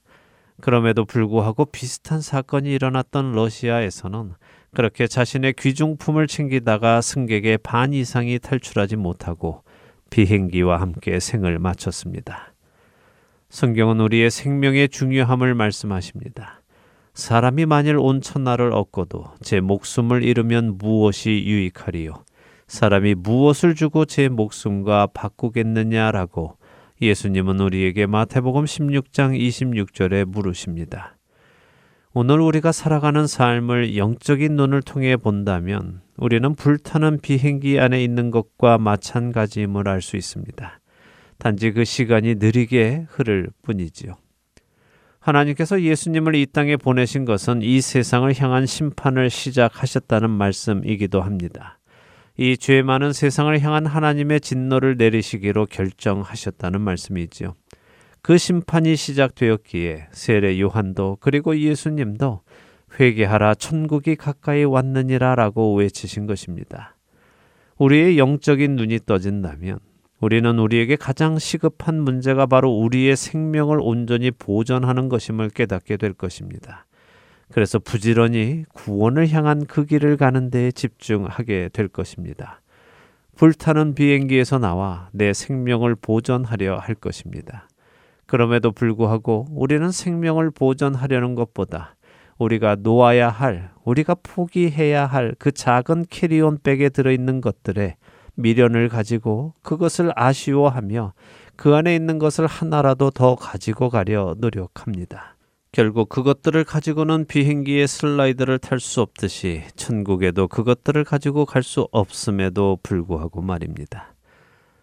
그럼에도 불구하고 비슷한 사건이 일어났던 러시아에서는 그렇게 자신의 귀중품을 챙기다가 승객의 반 이상이 탈출하지 못하고 비행기와 함께 생을 마쳤습니다. 성경은 우리의 생명의 중요함을 말씀하십니다. 사람이 만일 온 천하를 얻고도 제 목숨을 잃으면 무엇이 유익하리요? 사람이 무엇을 주고 제 목숨과 바꾸겠느냐라고 예수님은 우리에게 마태복음 16장 26절에 물으십니다. 오늘 우리가 살아가는 삶을 영적인 눈을 통해 본다면 우리는 불타는 비행기 안에 있는 것과 마찬가지임을 알 수 있습니다. 단지 그 시간이 느리게 흐를 뿐이지요. 하나님께서 예수님을 이 땅에 보내신 것은 이 세상을 향한 심판을 시작하셨다는 말씀이기도 합니다. 이 죄 많은 세상을 향한 하나님의 진노를 내리시기로 결정하셨다는 말씀이지요. 그 심판이 시작되었기에 세례 요한도 그리고 예수님도 회개하라 천국이 가까이 왔느니라라고 외치신 것입니다. 우리의 영적인 눈이 떠진다면 우리는 우리에게 가장 시급한 문제가 바로 우리의 생명을 온전히 보존하는 것임을 깨닫게 될 것입니다. 그래서 부지런히 구원을 향한 그 길을 가는 데에 집중하게 될 것입니다. 불타는 비행기에서 나와 내 생명을 보존하려 할 것입니다. 그럼에도 불구하고 우리는 생명을 보존하려는 것보다 우리가 놓아야 할, 우리가 포기해야 할 그 작은 캐리온 백에 들어있는 것들에 미련을 가지고 그것을 아쉬워하며 그 안에 있는 것을 하나라도 더 가지고 가려 노력합니다. 결국 그것들을 가지고는 비행기의 슬라이드를 탈 수 없듯이 천국에도 그것들을 가지고 갈 수 없음에도 불구하고 말입니다.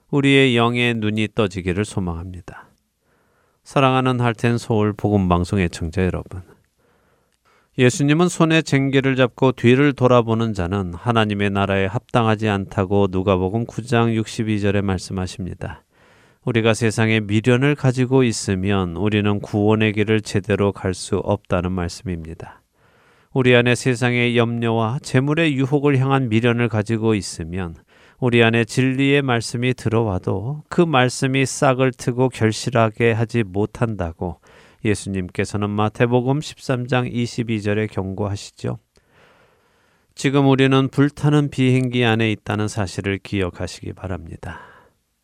우리의 영의 눈이 떠지기를 소망합니다. 사랑하는 할텐 서울 복음 방송의 청자 여러분. 예수님은 손에 쟁기를 잡고 뒤를 돌아보는 자는 하나님의 나라에 합당하지 않다고 누가복음 9장 62절에 말씀하십니다. 우리가 세상에 미련을 가지고 있으면 우리는 구원의 길을 제대로 갈 수 없다는 말씀입니다. 우리 안에 세상의 염려와 재물의 유혹을 향한 미련을 가지고 있으면 우리 안에 진리의 말씀이 들어와도 그 말씀이 싹을 트고 결실하게 하지 못한다고 예수님께서는 마태복음 13장 22절에 경고하시죠. 지금 우리는 불타는 비행기 안에 있다는 사실을 기억하시기 바랍니다.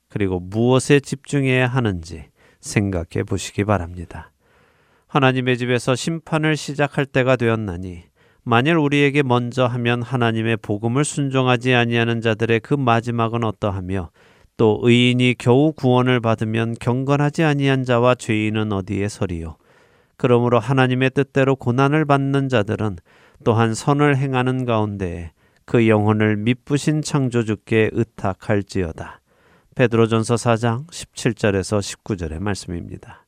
그리고 무엇에 집중해야 하는지 생각해 보시기 바랍니다. 하나님의 집에서 심판을 시작할 때가 되었나니 만일 우리에게 먼저 하면 하나님의 복음을 순종하지 아니하는 자들의 그 마지막은 어떠하며 또 의인이 겨우 구원을 받으면 경건하지 아니한 자와 죄인은 어디에 서리요 그러므로 하나님의 뜻대로 고난을 받는 자들은 또한 선을 행하는 가운데 그 영혼을 미쁘신 창조주께 의탁할지어다. 베드로전서 4장 17절에서 19절의 말씀입니다.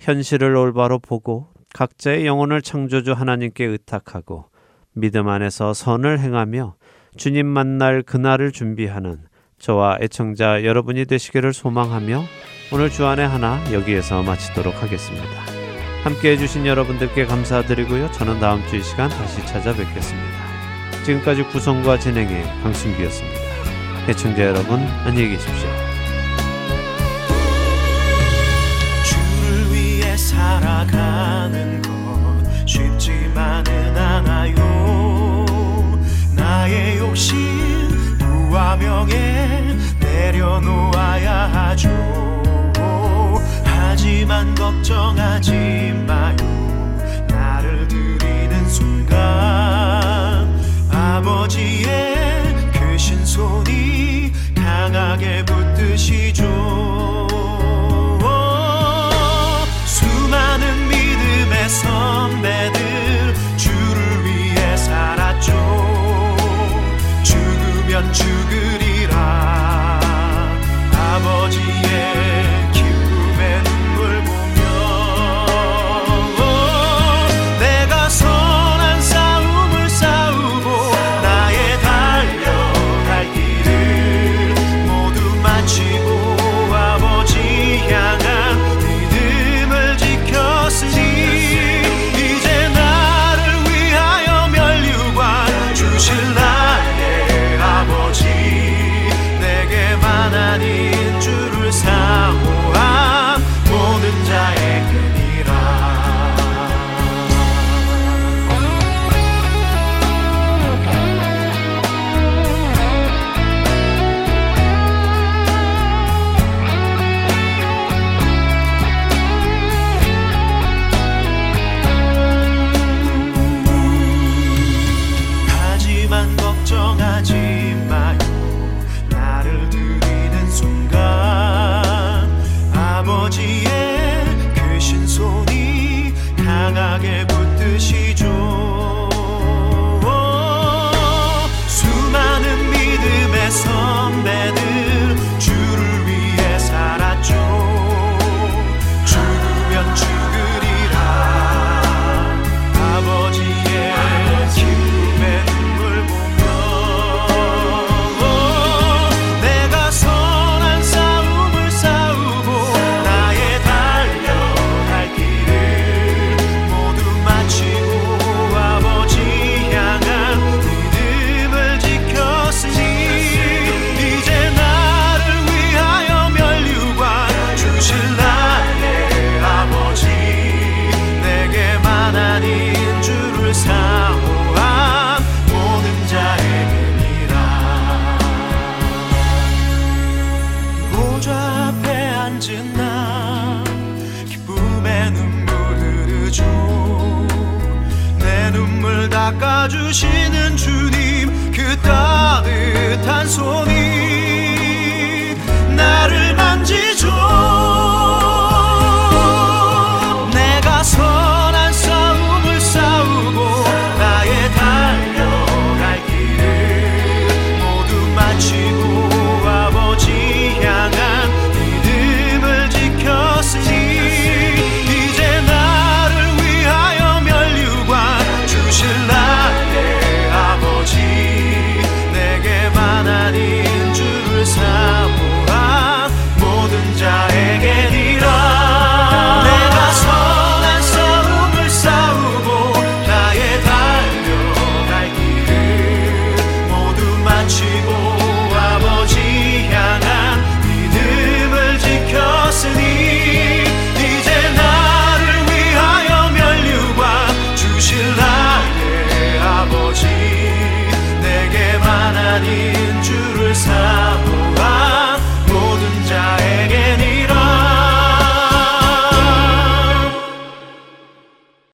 현실을 올바로 보고 각자의 영혼을 창조주 하나님께 의탁하고 믿음 안에서 선을 행하며 주님 만날 그날을 준비하는 저와 애청자 여러분이 되시기를 소망하며 오늘 주안의 하나 여기에서 마치도록 하겠습니다. 함께 해주신 여러분들께 감사드리고요. 저는 다음 주 이 시간 다시 찾아뵙겠습니다. 지금까지 구성과 진행의 강순기였습니다. 애청자 여러분 안녕히 계십시오. 주를 위해 살아가는 것 쉽지만은 않아요. 나의 욕심 부와 명예 내려놓아야 하죠. 하지만 걱정하지 마요. 나를 드리는 순간 아버지의 그 신손이 굳건하게 붙드시죠. 수많은 믿음의 선배들 주를 위해 살았죠. 죽으면 죽으